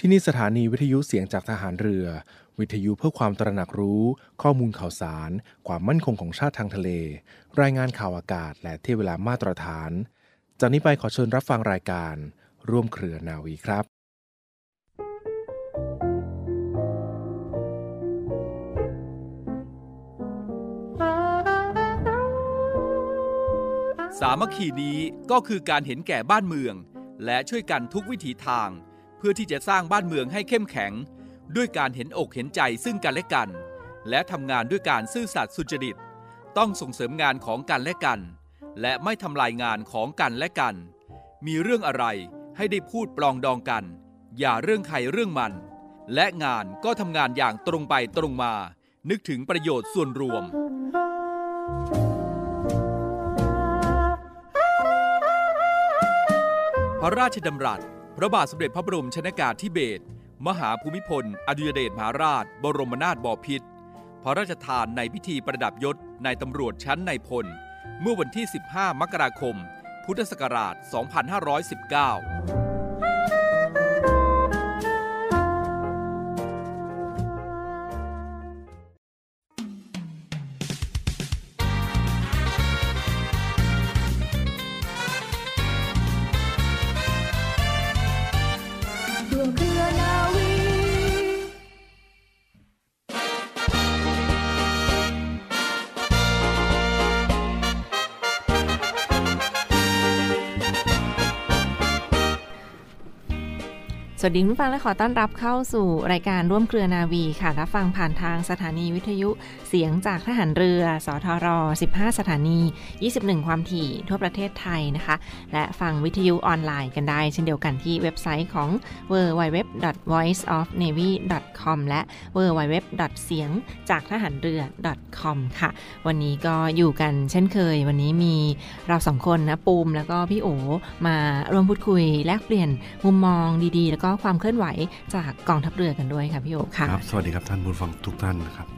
ที่นี่สถานีวิทยุเสียงจากทหารเรือ วิทยุเพื่อความตระหนักรู้ ข้อมูลข่าวสาร ความมั่นคงของชาติทางทะเล รายงานข่าวอากาศ และเที่เวลามาตรฐาน จากนี้ไปขอเชิญรับฟังรายการ ร่วมเครือนาวีครับสามัคคีนี้ก็คือการเห็นแก่บ้านเมือง และช่วยกันทุกวิถีทาง เพื่อที่จะสร้างบ้านเมืองให้เข้มแข็ง ด้วยการเห็นอกเห็นใจซึ่งกันและกัน และทำงานด้วยการซื่อสัตย์สุจริต ต้องส่งเสริมงานของกันและกัน และไม่ทำลายงานของกันและกัน มีเรื่องอะไรให้ได้พูดปลองดองกัน อย่าเรื่องใครเรื่องมัน และงานก็ทำงานอย่างตรงไปตรงมา นึกถึงประโยชน์ส่วนรวม พระราชดำรัส พระบาทสมเด็จพระบรมชนากาธิเบศรมหาภูมิพล อดุยเดชมหาราช บรมนาถบพิตรพระราชทานในพิธีประดับยศในตำรวจชั้นในพล เมื่อวันที่ 15 มกราคม พุทธศักราช 2519 วัสดีคุณฟังและขอต้อนรับเข้าสู่รายการร่วมเครือนาวีค่ะรับฟังผ่านทางสถานีวิทยุเสียงจากทหารเรือ สทร 15 สถานี 21 ความถี่ทั่วประเทศไทยนะคะ และฟังวิทยุออนไลน์กันได้ เช่นเดียวกันที่เว็บไซต์ของ www.voiceofnavy.com และ www. เสียงจากทหารเรือ .com ค่ะ วันนี้ก็อยู่กันเช่นเคย วันนี้มีเราสองคนนะปูมแล้วก็พี่โอมาร่วมพูดคุยแลกเปลี่ยนมุมมองดีๆ แล้วก็ความเคลื่อนไหวจากกองทัพเรือกันด้วยค่ะพี่โอค่ะครับ สวัสดีครับท่านผู้ฟังทุกท่านนะครับ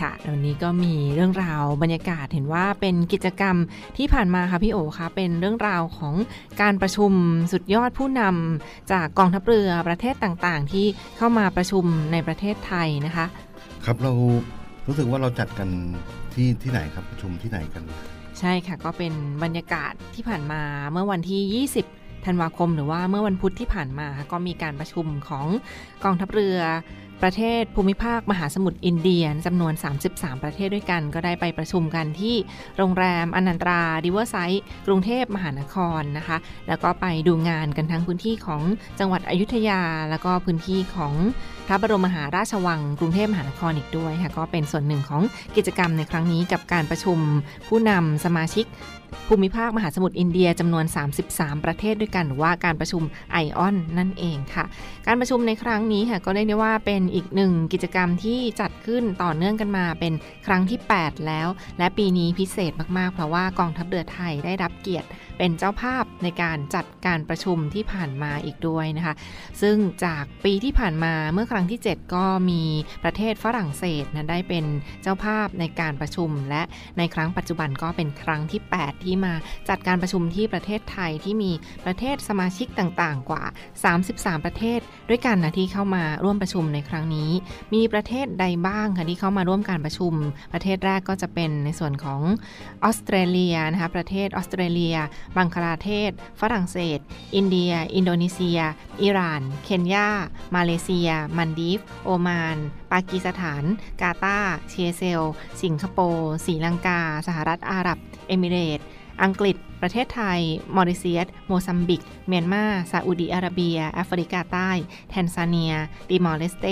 ค่ะวันนี้ก็มีเรื่องราวบรรยากาศเห็นว่าเป็นกิจกรรมที่ผ่านมาค่ะพี่โอคะเป็นเรื่องราวของการประชุมสุดยอดผู้นำจากกองทัพเรือประเทศต่างๆ ที่เข้ามาประชุมในประเทศไทยนะคะ ครับเรารู้สึกว่าเราจัดกันที่ที่ไหนครับประชุมที่ไหนกัน ใช่ค่ะก็เป็นบรรยากาศที่ผ่านมาเมื่อวันที่ 20 ธันวาคมหรือว่าเมื่อวันพุธที่ผ่านมาค่ะก็มีการประชุมของกองทัพเรือประเทศภูมิภาคมหาสมุทรอินเดียจำนวน 33 ประเทศด้วยกัน ก็ได้ไปประชุมกันที่โรงแรมอนันตราดิเวอร์ไซต์กรุงเทพมหานครนะคะ แล้วก็ไปดูงานกันทั้งพื้นที่ของจังหวัดอยุธยา แล้วก็พื้นที่ของ พระบรมมหาราชวังกรุงเทพมหานครอีกด้วยค่ะก็เป็นส่วนหนึ่งของกิจกรรมในครั้งนี้กับการประชุมผู้นำสมาชิกภูมิภาคมหาสมุทรอินเดียจำนวน 33 ประเทศด้วยกันหรือว่าการประชุมไอออนนั่นเองค่ะ การประชุมในครั้งนี้ค่ะก็เรียกได้ว่าเป็นอีกหนึ่งกิจกรรมที่จัดขึ้นต่อเนื่องกันมาเป็นครั้งที่ 8 แล้ว และปีนี้พิเศษมากๆ เพราะว่ากองทัพเรือไทยได้รับเกียรติ เป็นเจ้าภาพในการจัดการประชุมที่ผ่านมาอีกด้วยนะคะ ซึ่งจากปีที่ผ่านมาเมื่อครั้งที่ 7 ก็มีประเทศฝรั่งเศสนะได้เป็นเจ้าภาพในการประชุม และในครั้งปัจจุบันก็เป็นครั้งที่ 8 ที่มาจัดการประชุมที่ประเทศไทยที่มีประเทศสมาชิกต่างๆ กว่า 33 ประเทศ ด้วยกันนะที่เข้ามาร่วมประชุมในครั้งนี้ มีประเทศใดบ้างคะที่เข้ามาร่วมการประชุม ประเทศแรกก็จะเป็นในส่วนของออสเตรเลียนะคะประเทศออสเตรเลียบังคลาเทศ ฝรั่งเศส อินเดีย อินโดนีเซีย อิหร่าน เคนยา มาเลเซีย มัลดีฟส์ โอมาน ปากีสถาน กาตาร์ เซเชลส์ สิงคโปร์ศรีลังกา สหรัฐอาหรับ เอมิเรตส์ อังกฤษ ประเทศไทย มอริเซียส โมซัมบิก เมียนมา ซาอุดีอาระเบีย แอฟริกาใต้ แทนซาเนีย ติมอร์เลสเต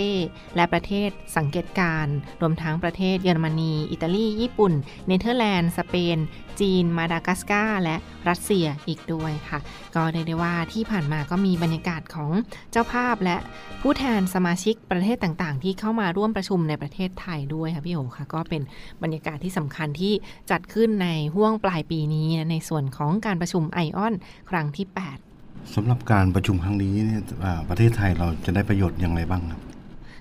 และประเทศสังเกตการณ์รวมทั้งประเทศเยอรมนี อิตาลี ญี่ปุ่น เนเธอร์แลนด์ สเปน จีน มาดากัสการ์และรัสเซียอีกด้วยค่ะ ก็เรียกได้ว่าที่ผ่านมาก็มีบรรยากาศของเจ้าภาพและผู้แทนสมาชิกประเทศต่างๆ ที่เข้ามาร่วมประชุมในประเทศไทยด้วยค่ะพี่โอค่ะ ก็เป็นบรรยากาศที่สำคัญที่จัดขึ้นในห่วงปลายปีนี้นะในส่วนของการประชุมไอออนครั้งที่ 8สำหรับการประชุมครั้งนี้เนี่ยประเทศไทยเราจะได้ประโยชน์อย่างไรบ้างครับ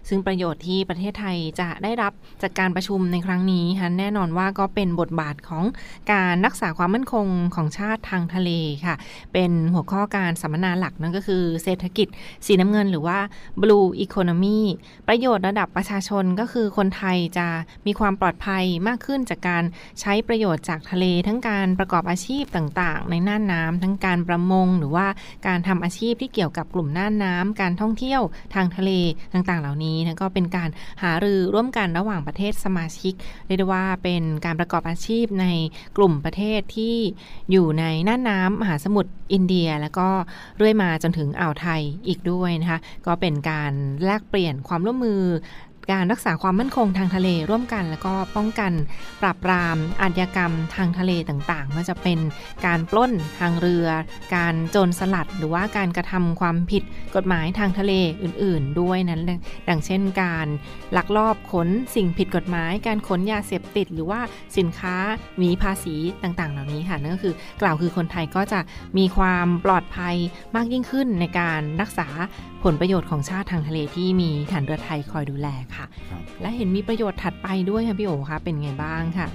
ซึ่งประโยชน์ที่ประเทศไทยจะได้รับจากการประชุมในครั้งนี้ค่ะแน่นอนว่าก็เป็นบทบาทของการรักษาความมั่นคงของชาติทางทะเลค่ะ เป็นหัวข้อการสัมมนาหลักนั่นก็คือเศรษฐกิจสีน้ำเงินหรือว่า Blue Economy ประโยชน์ระดับประชาชนก็คือคนไทยจะมีความปลอดภัยมากขึ้นจากการใช้ประโยชน์จากทะเลทั้งการประกอบอาชีพต่างๆ ในน่านน้ำทั้งการประมง หรือว่าการทำอาชีพที่เกี่ยวกับกลุ่มน่านน้ำการท่องเที่ยวทางทะเลต่างๆ เหล่านี้นะก็เป็นการหารือร่วมกันระหว่างประเทศสมาชิกเรียกว่าเป็นการประกอบอาชีพในกลุ่มประเทศที่อยู่ในน่านน้ำมหาสมุทรอินเดีย แล้วก็เรื่อยมาจนถึงอ่าวไทยอีกด้วยนะคะก็เป็นการแลกเปลี่ยนความร่วมมือ การรักษาความมั่นคงทางทะเลร่วมกัน แล้วก็ป้องกันปราบปรามอาชญากรรมทางทะเลต่างๆไม่ว่าจะเป็นการปล้นทางเรือ การโจรสลัด หรือว่าการกระทำความผิดกฎหมายทางทะเลอื่น ๆ ด้วยนั้นดังเช่นการลักลอบขนสิ่งผิดกฎหมาย การขนยาเสพติด หรือว่าสินค้าหนีภาษีต่างๆ เหล่านี้ค่ะนั่นก็คือกล่าวคือคนไทยก็จะมีความปลอดภัยมากยิ่งขึ้นในการรักษา ผลประโยชน์ของชาติทางทะเลที่มีฐานเรือไทยคอยดูแลค่ะครับและเห็นมีประโยชน์ถัดไปด้วยค่ะพี่โอคะเป็นไงบ้างค่ะ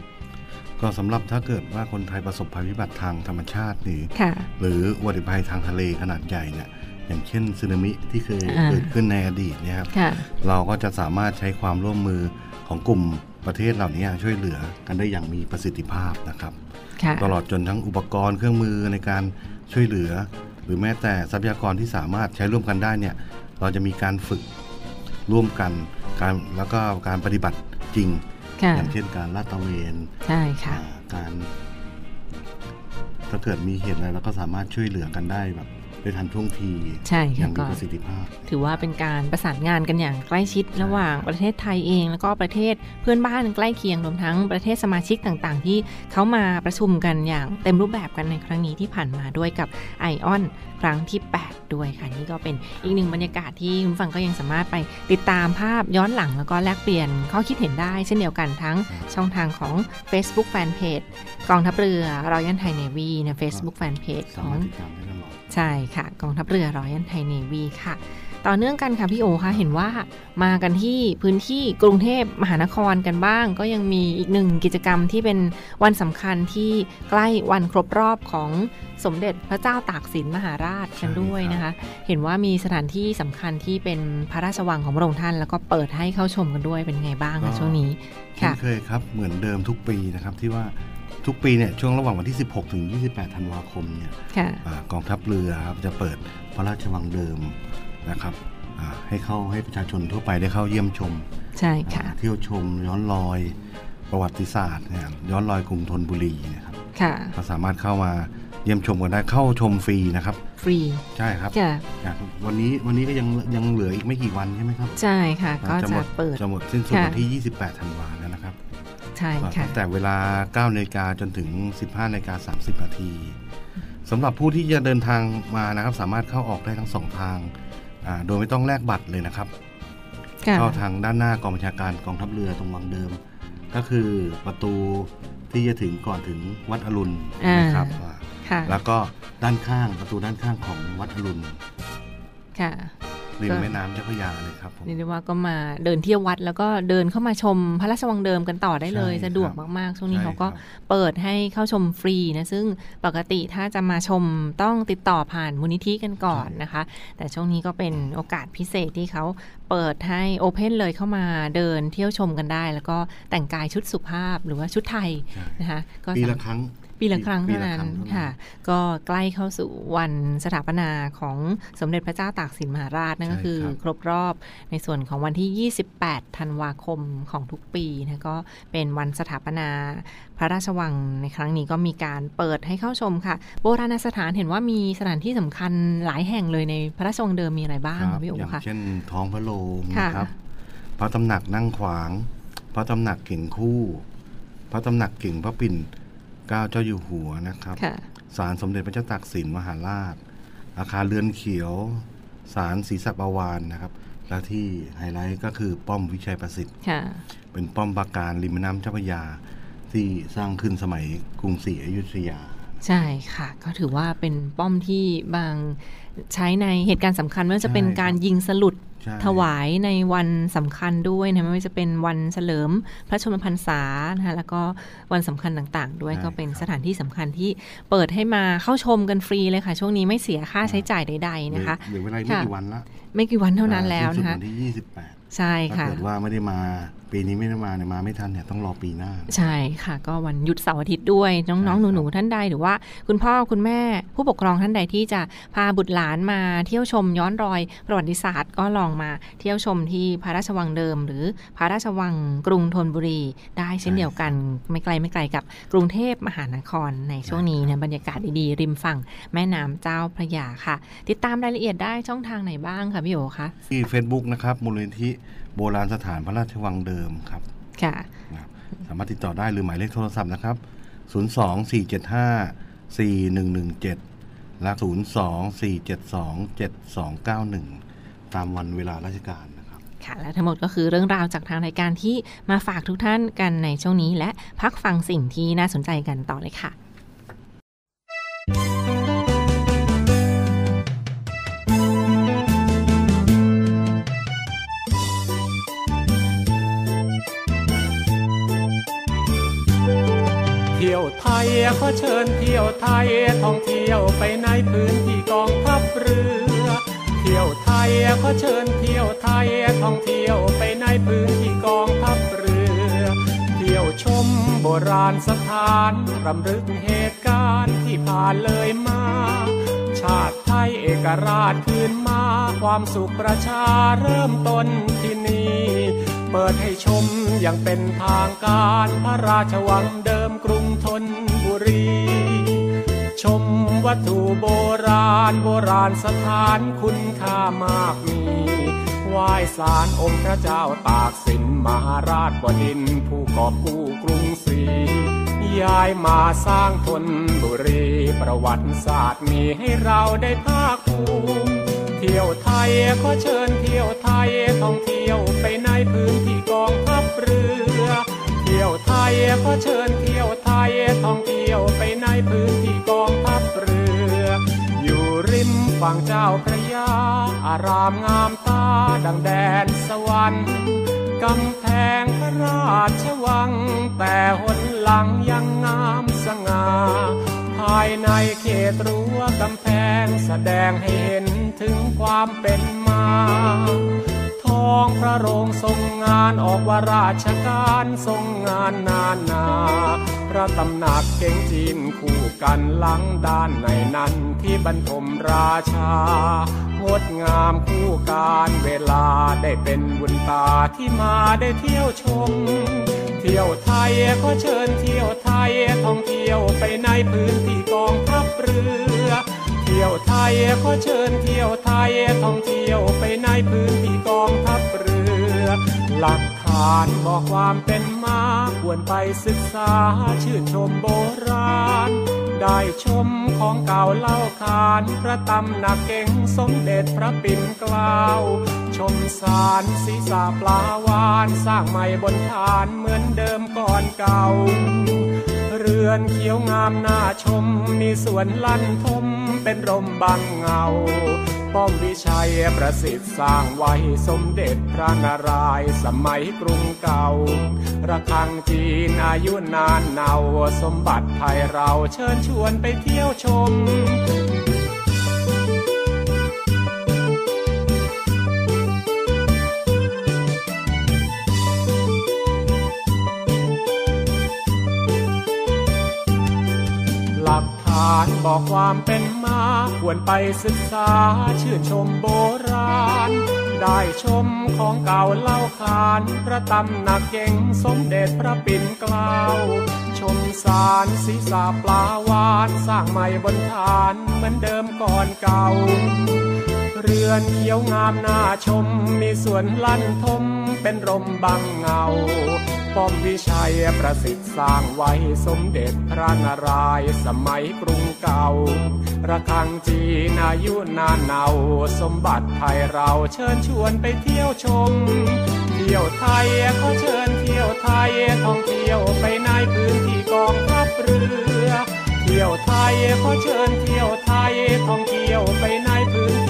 ก็สำหรับถ้าเกิดว่าคนไทยประสบภัยพิบัติทางธรรมชาตินี่ค่ะหรืออุบัติภัยทางทะเลขนาดใหญ่เนี่ยอย่างเช่นสึนามิที่เคยอ่าเกิดขึ้นในอดีตเนี่ยครับค่ะเราก็จะสามารถใช้ความร่วมมือของกลุ่มประเทศเหล่านี้ช่วยเหลือกันได้อย่างมีประสิทธิภาพนะครับค่ะตลอดจนทั้งอุปกรณ์เครื่องมือในการช่วยเหลือห รือแม้แต่ทรัพยากรที่สามารถใช้ร่วมกันได้เนี่ยเราจะมีการฝึกร่วมกันการแล้วก็การปฏิบัติจริงค่ะอย่างเช่นการลาดตระเวนใช่ค่ะอ่าการถ้าเกิดมีเหตุอะไรเราก็สามารถช่วยเหลือกันได้แบบ ได้ทันท่วงทีใช่อค่ะย่างมีก็ประสิทธิภาพ ถือว่าเป็นการประสานงานกันอย่างใกล้ชิดระหว่างประเทศไทยเอง แล้วก็ประเทศเพื่อนบ้านใกล้เคียงรวมทั้งประเทศสมาชิกต่างๆ ที่เขามาประชุมกันอย่างเต็มรูปแบบกันในครั้งนี้ที่ผ่านมาด้วยกับไอออนครั้งที่ 8 ด้วยค่ะ นี่ก็เป็นอีกหนึ่งบรรยากาศที่คุณผู้ฟังก็ยังสามารถไปติดตามภาพย้อนหลังแล้วก็แลกเปลี่ยนข้อคิดเห็นได้ เช่นเดียวกันทั้งช่องทางของ Facebook Fanpage กองทัพเรือรอยันไทยเนวีใน Facebook Fanpage สาของ มารถติดตามได้ตลอดใช่ค่ะ กองทัพเรือรอยันไทยเนวีค่ะ ต่อเนื่องกันค่ะพี่โอคะเห็นว่ามากันที่พื้นที่กรุงเทพมหานครกันบ้าง ก็ยังมีอีกหนึ่งกิจกรรมที่เป็นวันสำคัญที่ใกล้วันครบรอบของสมเด็จพระเจ้าตากสินมหาราชกันด้วยนะคะ เห็นว่ามีสถานที่สำคัญที่เป็นพระราชวังของพระองค์ท่าน แล้วก็เปิดให้เข้าชมกันด้วยเป็นไงบ้างก็คะช่วงนี้เช่ค่ะนเคยครับเหมือนเดิมทุกปีนะครับที่ว่า ทุกปีเนี่ยช่วงระหว่างวันที่ 16 ถึง 28 ธันวาคมเนี่ยค่ะอากองทัพเรือครับจะเปิดพระราชวังเดิมนะครับอ่าให้เข้าให้ประชาชนทั่วไปได้เข้าเยี่ยมชม ใช่ค่ะอ่าเที่ยวชมย้อนรอยประวัติศาสตร์นะครับย้อนรอยกรุงธนบุรีนะครับค่ะก็สามารถเข้ามาเยี่ยมชมกันได้เข้าชมฟรีนะครับ ฟรีใช่ครับค่ะอย่างวันนี้วันนี้ก็ยังยังเหลืออีกไม่กี่วันใช่ไหมครับ ใช่ค่ะ ก็หมจะดเปิดจะหมดสิ้นสุดค่ะวันที่ 28 ธันวาแล้วนะครับ ใช่ค่ะตั้งแต่เวลา9นาฬิกาจนถึง 15นาฬิกา30นาทีสำหรับผู้ที่จะเดินทางมานะครับ สามารถเข้าออกได้ทั้งสองทางอ่าโดยไม่ต้องแลกบัตรเลยนะครับค่ะเข้าทางด้านหน้ากองบัญชาการกองทัพเรือตรงวังเดิม ก็คือประตูที่จะถึงก่อนถึงวัดอรุณอ่านนะครับอ่าค่ะแล้วก็ด้านข้างประตูด้านข้างของวัดอรุณค่ะ ริมก็แม่น้ำเจ้าพระยาเลยครับผมเรียกได้ว่าก็มาเดินเที่ยววัด แล้วก็เดินเข้ามาชมพระราชวังเดิมกันต่อได้เลยใช่สะดวกครับมากๆ ช่วงนี้ใช่เขาก็ครับเปิดให้เข้าชมฟรีนะ ซึ่งปกติถ้าจะมาชมต้องติดต่อผ่านมูลนิธิกันก่อนนะคะ แต่ช่วงนี้ก็เป็นโอกาสพิเศษที่เขาเปิดให้โอเพนเลยเข้ามาเดินเที่ยวชมกันได้ แล้วก็แต่งกายชุดสุภาพหรือว่าชุดไทยใช่นะคะก็ปีสาละครั้ง ปีละครั้งปีเท่าละนั้นครั้งเท่านั้นค่ะ ก็ใกล้เข้าสู่วันสถาปนาของสมเด็จพระเจ้าตากสินมหาราชนั่นก็คือ ครบรอบในส่วนของวันที่ 28 ธันวาคมของทุกปีนะก็เป็นวันสถาปนาพระราชวังในครั้งนี้ก็มีการเปิดให้เข้าชมค่ะ โบราณสถานเห็นว่ามีสถานที่สำคัญหลายแห่งเลยในพระราชวังเดิมมีอะไรบ้างครัคะพี่โอ๋อย่างคะเช่นท้องพระโรงค่ะนะครับพระตำหนักนั่งขวาง พระตำหนักเก่งคู่ พระตำหนักเก่งพระปิ่น เกล้าเจ้าอยู่หัวนะครับค่ะศาลสมเด็จพระเจ้าตากสินมหาราช อาคารเรือนเขียวศาลศรีสัปวานนะครับ และที่ไฮไลท์ก็คือป้อมวิชัยประสิทธิ์ค่ะเป็นป้อมปราการริมแม่น้ำเจ้าพระยา ที่สร้างขึ้นสมัยกรุงศรีอยุธยา ใช่ค่ะ ก็ถือว่าเป็นป้อมที่บางใช้ในเหตุการณ์สำคัญไม่ว่าจะเป็นใช่การยิงสลุดใช่ ถวายในวันสำคัญด้วยนะไม่ว่าจะเป็นวันเฉลิมพระชนมพรรษานะคะแล้วก็วันสำคัญต่างๆ ด้วยก็เป็นสถานที่สำคัญที่เปิดให้มาเข้าชมกันฟรีเลยค่ะ ช่วงนี้ไม่เสียค่าใช้จ่ายใดๆนะคะเหลือเวลาอีกไม่ค่ะกี่วันละไม่กี่วันเท่านั้นแล้วสิ้นะสุดคะวันที่ 28 ใช่ถ้าค่ะเกิดว่าไม่ได้มา ปีนี้ไม่ได้มาเนี่ยมาไม่ทันเนี่ยต้องรอปีหน้า ใช่ค่ะ ก็วันหยุดเสาร์อาทิตย์ด้วย น้องใช่ๆครับหนูๆ ท่านใดหรือว่า คุณพ่อคุณแม่ผู้ปกครองท่านใดที่จะพาบุตรหลานมาเที่ยวชมย้อนรอยประวัติศาสตร์ ก็ลองมาเที่ยวชมที่พระราชวังเดิม หรือพระราชวังกรุงธนบุรี ได้เช่นเดียวกัน ไม่ไกลไม่ไกลกับกรุงเทพมหานครในช่วงนี้เนยบรรยากาศดีๆริมฝั่งแม่น้ำเจ้าพระยาค่ะ ติดตามรายละเอียดได้ช่องทางไหนบ้างคะพี่โอคะที่ Facebook นะครับมูลนิธิโบราณสถานพระราชวังเดิมครับ ค่ะนะครับสามารถติดต่อได้หรือหมายเลขโทรศัพท์นะครับ 024754117 และ 024727291 ตามวันเวลาราชการนะครับค่ะ และทั้งหมดก็คือเรื่องราวจากทางรายการที่มาฝากทุกท่านกันในช่วงนี้ และพักฟังสิ่งที่น่าสนใจกันต่อเลยค่ะ ขอเชิญเที่ยวไทยท่องเที่ยวไปในพื้นที่กองทัพเรือ เที่ยวไทยขอเชิญเที่ยวไทยท่องเที่ยวไปในพื้นที่กองทัพเรือ เที่ยวชมโบราณสถานรำลึกเหตุการณ์ที่ผ่านเลยมา ชาติไทยเอกราชคืนมาความสุขประชาเริ่มต้นที่นี่ เปิดให้ชมอย่างเป็นทางการพระราชวัง รี ชมวัตถุโบราณโบราณสถานคุณค่ามากมีไหว้สารองค์พระเจ้าตากสินมหาราชบดินผู้กอบกู้กรุงศรีย้ายมาสร้างธนบุรีประวัติศาสตร์มีให้เราได้ภาคภูมิเที่ยวไทยขอเชิญเที่ยวไทยท่องเที่ยวไปในพื้นที่กองทัพเรือ ที่ยวไทยขอเชิญเที่ยวไทยท่องเที่ยวไปในพื้นที่กองทัพเรือ อยู่ริมฝั่งเจ้าพระยา อารามงามตาดังแดนสวรรค์กำแพงพระราชวัง แต่หนหลังยังงามสง่าภายในเขตรั้วกำแพงแสดงให้เห็นถึงความเป็นมาานออกว่าราชการทรงงานนานนาพระตำหนักเก่งจีนคู่กันหลังด้านในนั้นที่บรรทมราชางดงามคู่การเวลาได้เป็นบุญตาที่มาได้เที่ยวชม เที่ยวไทยขอเชิญเที่ยวไทยท่องเที่ยวไปในพื้นที่กองทัพเรือเที่ยวไทยขอเชิญเที่ยวไทยท่องเที่ยวไปในพื้นที่กองทัพเรือ หลักฐานบอกความเป็นมาควรไปศึกษาชื่นชมโบราณ ได้ชมของเก่าเล่าขานพระตำหนักเก่งสมเด็จพระปิ่นเกล้า ชมสารศีรษะปลาวานสร้างใหม่บนฐานเหมือนเดิมก่อนเก่า เรือนเขียวงามน่าชมมีสวนลั่นทมเป็นร่มบางเงา ป้อมวิชัยประสิทธิ์สร้างไว้สมเด็จพระนารายณ์สมัยกรุงเก่า ระฆังจีนอายุนานเนาสมบัติไทยเราเชิญชวนไปเที่ยวชมานบอกความเป็นมาควรไปศึกษาชื่นชมโบราณ ได้ชมของเก่าเล่าขานพระตำหนักเก่งสมเด็จพระปิ่นเกล้า ชมสารศีรษะปลาวานสร้างใหม่บนฐานเหมือนเดิมก่อนเก่า เรือนเขียวงามน่าชมมีสวนลั่นทมเป็นร่มบังเงา ป้อมวิชัยประสิทธิ์สร้างไว้สมเด็จพระนารายณ์สมัยกรุงเก่า ระฆังจีนอายุนานเนาสมบัติไทยเราเชิญชวนไปเที่ยวชม เที่ยวไทยขอเชิญเที่ยวไทยท่องเที่ยวไปในพื้นที่กองทัพเรือเที่ยวไทยขอเชิญเที่ยวไทยท่องเที่ยวไปในพื้น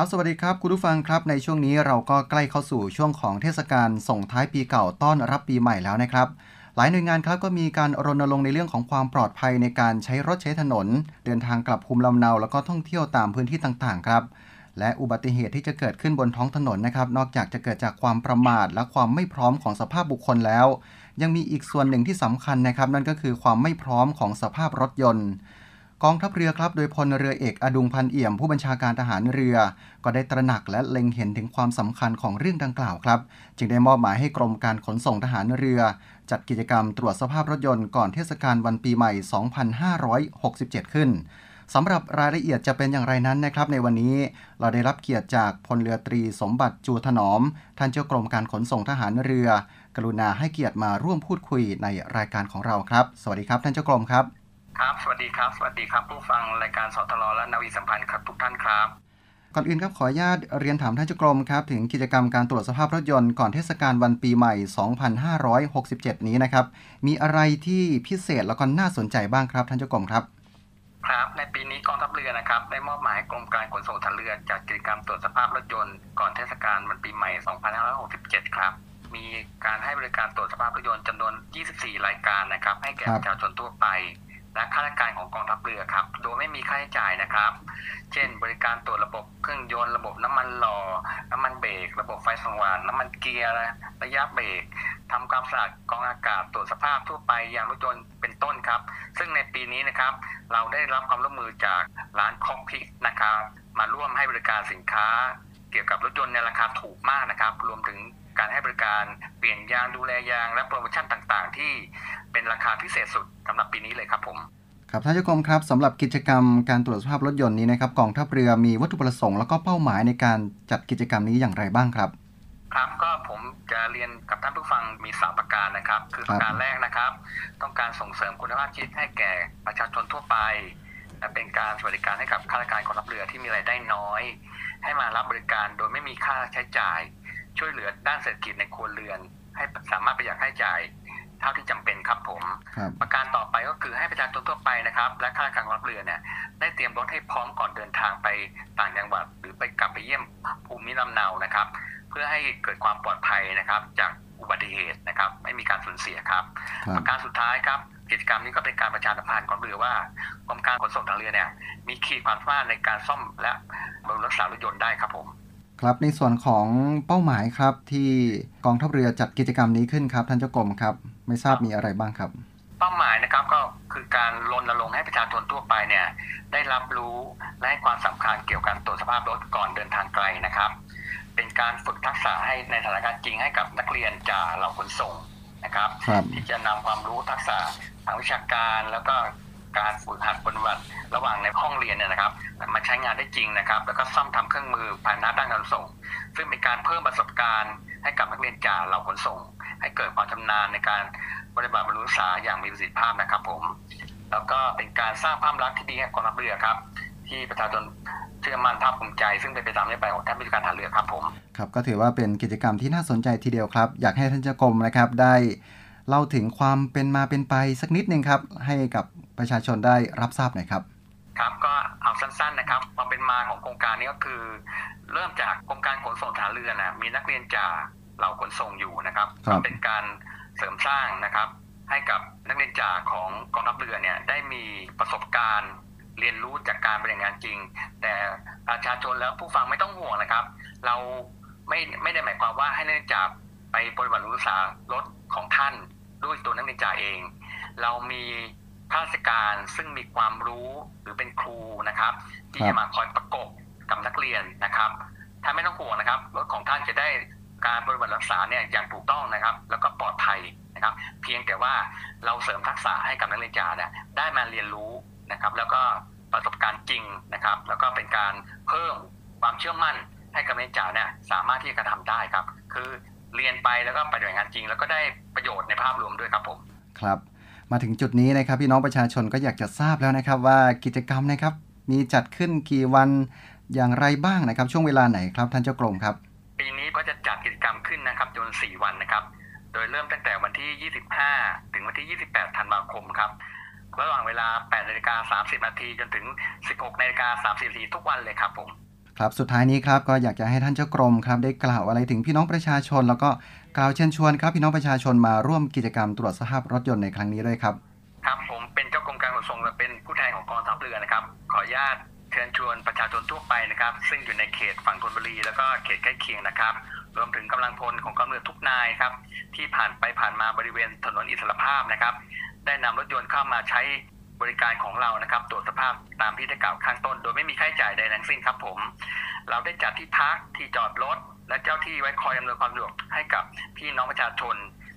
ครับสวัสดีครับ คุณผู้ฟังครับในช่วงนี้เราก็ใกล้เข้าสู่ช่วงของเทศกาลส่งท้ายปีเก่าต้อนรับปีใหม่แล้วนะครับ หลายหน่วยงานครับก็มีการรณรงค์ในเรื่องของความปลอดภัยในการใช้รถใช้ถนน เดินทางกลับภูมิลำเนาแล้วก็ท่องเที่ยวตามพื้นที่ต่างๆ ครับ และอุบัติเหตุที่จะเกิดขึ้นบนท้องถนนนะครับ นอกจากจะเกิดจากความประมาทและความไม่พร้อมของสภาพบุคคลแล้ว ยังมีอีกส่วนหนึ่งที่สำคัญนะครับ นั่นก็คือความไม่พร้อมของสภาพรถยนต์ กองทัพเรือครับ โดยพลเรือเอกอดุงพันเอี่ยม ผู้บัญชาการทหารเรือ ก็ได้ตระหนักและเล็งเห็นถึงความสำคัญของเรื่องดังกล่าวครับ จึงได้มอบหมายให้กรมการขนส่งทหารเรือ จัดกิจกรรมตรวจสภาพรถยนต์ก่อนเทศกาลวันปีใหม่ 2567 ขึ้นสำหรับรายละเอียดจะเป็นอย่างไรนั้นนะครับ ในวันนี้เราได้รับเกียรติจากพลเรือตรีสมบัติจูถนอม ท่านเจ้ากรมการขนส่งทหารเรือ กรุณาให้เกียรติมาร่วมพูดคุยในรายการของเราครับ สวัสดีครับท่านเจ้ากรมครับ ครับ สวัสดีครับ สวัสดีครับ ผู้ฟังรายการสทรและนาวีสัมพันธ์ครับทุกท่านครับ ก่อนอื่นครับขออนุญาตเรียนถามท่านเจ้ากรมครับ ถึงกิจกรรมการตรวจสภาพรถยนต์ก่อนเทศกาลวันปีใหม่ 2567 นี้นะครับ มีอะไรที่พิเศษแล้วก็น่าสนใจบ้างครับท่านเจ้ากรมครับ ครับ ในปีนี้กองทัพเรือนะครับ ได้มอบหมายให้กรมการขนส่งทางเรือจัดกิจกรรมตรวจสภาพรถยนต์ก่อนเทศกาลวันปีใหม่ 2567 ครับมีการให้บริการตรวจสภาพรถยนต์จำนวน 24 รายการนะครับ ให้แก่ครับประชาชนทั่วไป และข้าราชการของกองทัพเรือครับ โดยไม่มีค่าใช้จ่ายนะครับ เช่น บริการตรวจระบบเครื่องยนต์ระบบน้ำมันหล่อ น้ำมันเบรกระบบไฟสว่างน้ำมันเกียร์ระยะเบรกทำความสะอาดกองอากาศตรวจสภาพทั่วไปยางรถยนต์เป็นต้นครับ ซึ่งในปีนี้นะครับ เราได้รับความร่วมมือจากร้านคอมพิกนะครับ มาร่วมให้บริการสินค้า เกี่ยวกับรถยนต์ในราคาถูกมากนะครับ รวมถึงการให้บริการเปลี่ยนยางดูแลยางและโปรโมชั่นต่าง ๆ ที่ เป็นราคาพิเศษสุดสำหรับปีนี้เลยครับผม ครับท่านเจ้ากรมครับสำหรับกิจกรรมการตรวจสภาพรถยนต์นี้นะครับกองทัพเรือมีวัตถุประสงค์แล้วก็เป้าหมายในการจัดกิจกรรมนี้อย่างไรบ้างครับ ครับก็ผมจะเรียนกับท่านผู้ฟังมีสามประการนะครับ คือครัปบระการแรกนะครับ ต้องการส่งเสริมคุณภาพชีวิตให้แก่ประชาชนทั่วไปและเป็นการสวัสดิการให้กับข้าราชการกองทัพเรือที่มีรายได้น้อย ให้มารับบริการโดยไม่มีค่าใช้จ่าย ช่วยเหลือด้านเศรษฐกิจในครัวเรือน ให้สามารถประหยัดค่าใช้จ่าย เท่าที่จำเป็นครับผมครับประการต่อไปก็คือให้ประชาชนทั่วไปนะครับ และข้าราชการกองทัพเรือเนี่ยได้เตรียมรถให้พร้อมก่อนเดินทางไปต่างจังหวัด หรือไปกลับไปเยี่ยมภูมิลำเนานะครับ เพื่อให้เกิดความปลอดภัยนะครับ จากอุบัติเหตุนะครับ ไม่มีการสูญเสียครับครัปบระการสุดท้ายครับกิจกรรมนี้ก็เป็นการประชาสัมพันธ์ของเรือว่ากรมการขนส่งทางเรือเนี่ยมีขีดความสามารถในการซ่อมและบำรุงรักษารถยนต์ได้ครับผมครับในส่วนของเป้าหมายครับที่กองทัพเรือจัดกิจกรรมนี้ขึ้นครับท่านเจ้ากรมครับ ไม่ทราบมีอะไรบ้างครับ เป้าหมายนะครับก็คือการรณรงค์ให้ประชาชนทั่วไปเนี่ยได้รับรู้และให้ความสำคัญเกี่ยวกับการตรวจสภาพรถก่อนเดินทางไกลนะครับ เป็นการฝึกทักษะให้ในสถานการณ์จริงให้กับนักเรียนจากเหล่าขนส่งนะครับครับที่จะนำความรู้ทักษะทางวิชาการแล้วก็การฝึกหัดปฏิบัติระหว่างในห้องเรียนเนี่ยนะครับมาใช้งานได้จริงนะครับ แล้วก็ซ่อมทำเครื่องมือภายในด้านการขนส่ง ซึ่งเป็นการเพิ่มประสบการณ์ให้กับนักเรียนจ่าเหล่าขนส่ง ให้เกิดความชำนาญในการปฏิบัติบรรลุษาอย่างมีประสิทธิภาพนะครับ ผม แล้วก็เป็นการสร้างภาพลักษณ์ที่ดีให้กองทัพเรือครับ ที่ประชาชนเชื่อมั่นภาคภูมิใจ ซึ่งเป็นไปตามนโยบายของท่านผู้การทหารเรือครับผมครับก็ถือว่าเป็นกิจกรรมที่น่าสนใจทีเดียวครับ อยากให้ท่านเจ้ากรมนะครับได้เล่าถึงความเป็นมาเป็นไปสักนิดหนึ่งครับ ให้กับประชาชนได้รับทราบหน่อยครับครับก็เอาสั้นๆนะครับความเป็นมาของโครงการนี้ก็คือ เริ่มจากกรมการขนส่งทหารเรือนะมีนักเรียนจาก เหล่าขนส่งอยู่นะครับครับก็เป็นการเสริมสร้างนะครับ ให้กับนักเรียนจ่าของกองทัพเรือเนี่ยได้มีประสบการณ์เรียนรู้จากการปฏิบัติงานจริง แต่ประชาชนและผู้ฟังไม่ต้องห่วงนะครับ เราไม่ไม่ได้หมายความว่าให้นักเรียนจ่าไปปฏิบัติศึกษารถของท่านด้วยตัวนักเรียนจ่าเอง เรามีข้าราชการซึ่งมีความรู้หรือเป็นครูนะครับ ที่ครับจะมาคอยประกบกับนักเรียนนะครับท่านไม่ต้องห่วงนะครับรถของท่านจะได้ การปฏิบัติรักษาเนี่ยอย่างถูกต้องนะครับ แล้วก็ปลอดภัยนะครับ เพียงแต่ว่าเราเสริมทักษะให้กับนักเรียนจ่าเนี่ยได้มาเรียนรู้นะครับ แล้วก็ประสบการณ์จริงนะครับ แล้วก็เป็นการเพิ่มความเชื่อมั่นให้กับนักเรียนจ่าเนี่ยสามารถที่จะกระทำได้ครับ คือเรียนไปแล้วก็ปฏิบัติงานจริง แล้วก็ได้ประโยชน์ในภาพรวมด้วยครับผมครับมาถึงจุดนี้นะครับพี่น้องประชาชนก็อยากจะทราบแล้วนะครับ ว่ากิจกรรมนะครับ มีจัดขึ้นกี่วันอย่างไรบ้างนะครับ ช่วงเวลาไหนครับท่านเจ้ากรมครับ ปีนี้ก็จะจัดกิจกรรมขึ้นนะครับจำนวน4 วันนะครับ โดยเริ่มตั้งแต่วันที่ 25 ถึงวันที่ 28 ธันวาคมครับ ระหว่างเวลา 8นาฬิกา30 นาทีจนถึง 16นาฬิกา30นาทีทุกวันเลยครับผม ครับ สุดท้ายนี้ครับก็อยากจะให้ท่านเจ้ากรมครับได้กล่าวอะไรถึงพี่น้องประชาชน แล้วก็กล่าวเชิญชวนครับพี่น้องประชาชนมาร่วมกิจกรรมตรวจสภาพรถยนต์ในครั้งนี้ด้วยครับ ครับผมเป็นเจ้ากรมการขนส่งและเป็นผู้แทนของกองทัพเรือนะครับ ขออนุญาตเชิญชวนประชาชนทั่วไปนะครับ ซึ่งอยู่ในเขตฝั่งธนบุรีแล้วก็เขตใกล้เคียงนะครับ รวมถึงกำลังพลของกองเรือทุกนายครับ ที่ผ่านไปผ่านมาบริเวณถนนอิสรภาพนะครับ ได้นำรถยนต์เข้ามาใช้บริการของเรานะครับ ตรวจสภาพตามที่ได้กล่าวข้างต้น โดยไม่มีค่าใช้จ่ายใดทั้งสิ้นครับผม เราได้จัดที่พักที่จอดรถและเจ้าที่ไว้คอยอำนวยความสะดวกให้กับพี่น้องประชาชน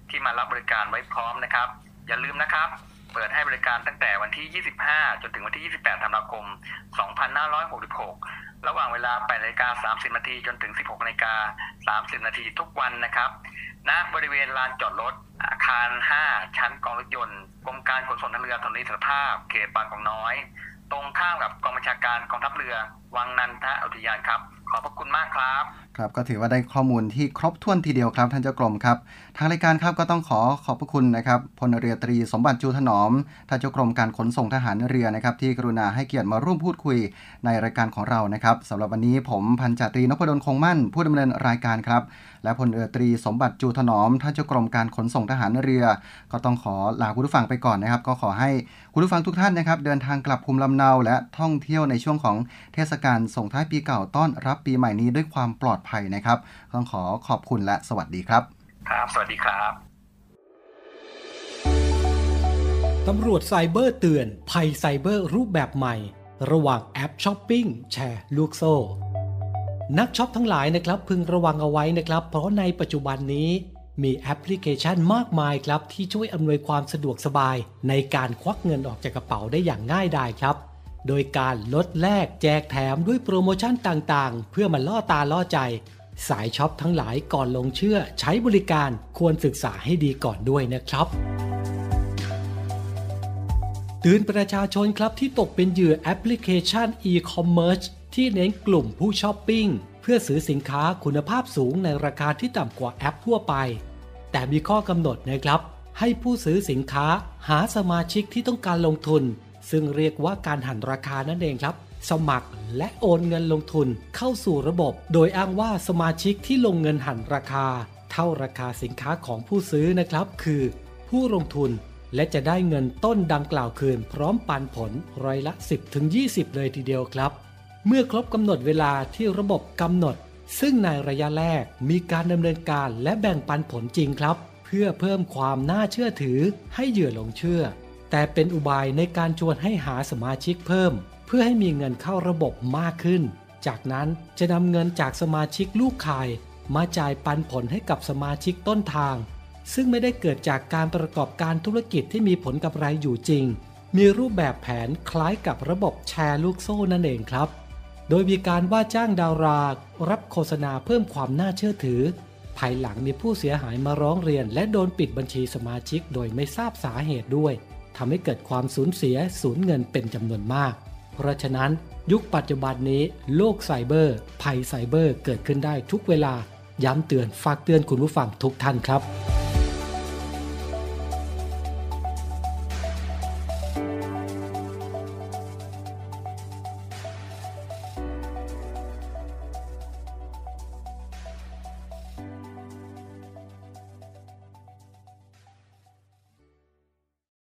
ที่มารับบริการไว้พร้อมนะครับ อย่าลืมนะครับ เปิดให้บริการตั้งแต่วันที่ 25 จนถึงวันที่ 28 ธันวาคม 2566 ระหว่างเวลา8นาฬิกา 30 นาทีจนถึง 16 นาฬิกา 30 นาทีทุกวันนะครับณบริเวณลานจอดรถอาคาร 5 ชั้นกองรถยนต์กรมการขนส่งทางเรือถนนอิสรภาพ เขตบางกอกน้อย ตรงข้ามกับกองบัญชาการกองทัพเรือ วังนันทอุทยานครับ ขอบพระคุณมากครับครับก็ถือว่าได้ข้อมูลที่ครบถ้วนทีเดียวครับท่านเจ้ากรมครับ ทางรายการครับก็ต้องขอขอบพระคุณนะครับพลเรือตรีสมบัติจูถนอมท่านเจ้ากรมการขนส่งทหารเรือนะครับ ที่กรุณาให้เกียรติมาร่วมพูดคุยในรายการของเรานะครับสำหรับวันนี้ผมพันจ่าตรีนพดลคงมั่น ผู้ดำเนินรายการครับ และพลเรือตรีสมบัติจูถนอมท่านเจ้ากรมการขนส่งทหารเรือ ก็ต้องขอลาคุณผู้ฟังไปก่อนนะครับ ก็ขอให้คุณผู้ฟังทุกท่านนะครับ เดินทางกลับภูมิลำเนา และท่องเที่ยวในช่วงของเทศกาลส่งท้ายปีเก่าต้อนรับปีใหม่นี้ด้วยความปลอดภัยนะครับ ต้องขอขอบคุณและสวัสดีครับ ครับ สวัสดีครับตำรวจไซเบอร์เตือน ภัยไซเบอร์รูปแบบใหม่ ระหว่างแอปช้อปปิ้งแชร์ลูกโซ่นักช็อปทั้งหลายนะครับพึงระวังเอาไว้นะครับ เพราะในปัจจุบันนี้มีแอปพลิเคชันมากมายครับ ที่ช่วยอำนวยความสะดวกสบาย ในการควักเงินออกจากกระเป๋าได้อย่างง่ายดายครับ โดยการลดแลกแจกแถมด้วยโปรโมชั่นต่างๆ เพื่อมาล่อตาล่อใจ สายช็อปทั้งหลายก่อนหลงเชื่อใช้บริการควรศึกษาให้ดีก่อนด้วยนะครับเตือนประชาชนครับที่ตกเป็นเหยื่อแอปพลิเคชัน e-commerce ที่เน้นกลุ่มผู้ช้อปปิ้ง เพื่อซื้อสินค้าคุณภาพสูงในราคาที่ต่ำกว่าแอปทั่วไป แต่มีข้อกำหนดนะครับ ให้ผู้ซื้อสินค้าหาสมาชิกที่ต้องการลงทุน ซึ่งเรียกว่าการหันราคานั่นเองครับ สมัครและโอนเงินลงทุนเข้าสู่ระบบ โดยอ้างว่าสมาชิกที่ลงเงินหันราคา เท่าราคาสินค้าของผู้ซื้อนะครับ คือ ผู้ลงทุนและจะได้เงินต้นดังกล่าวคืน พร้อมปันผลร้อยละ 10-20 เลยทีเดียวครับ เมื่อครบกำหนดเวลาที่ระบบกำหนด ซึ่งในระยะแรกมีการดำเนินการและแบ่งปันผลจริงครับ เพื่อเพิ่มความน่าเชื่อถือให้เหยื่อหลงเชื่อ แต่เป็นอุบายในการชวนให้หาสมาชิกเพิ่ม เพื่อให้มีเงินเข้าระบบมากขึ้น จากนั้นจะนำเงินจากสมาชิกลูกขาย มาจ่ายปันผลให้กับสมาชิกต้นทาง ซึ่งไม่ได้เกิดจากการประกอบการธุรกิจที่มีผลกำไรอยู่จริง มีรูปแบบแผนคล้ายกับระบบแชร์ลูกโซ่นั่นเองครับ โดยมีการว่าจ้างดารา รับโฆษณาเพิ่มความน่าเชื่อถือ ภายหลังมีผู้เสียหายมาร้องเรียน และโดนปิดบัญชีสมาชิกโดยไม่ทราบสาเหตุด้วย ทำให้เกิดความสูญเสียสูญเงินเป็นจำนวนมาก เพราะฉะนั้นยุคปัจจุบันนี้โลกไซเบอร์ ภัยไซเบอร์เกิดขึ้นได้ทุกเวลา ย้ำเตือนฝากเตือนคุณผู้ฟังทุกท่านครับ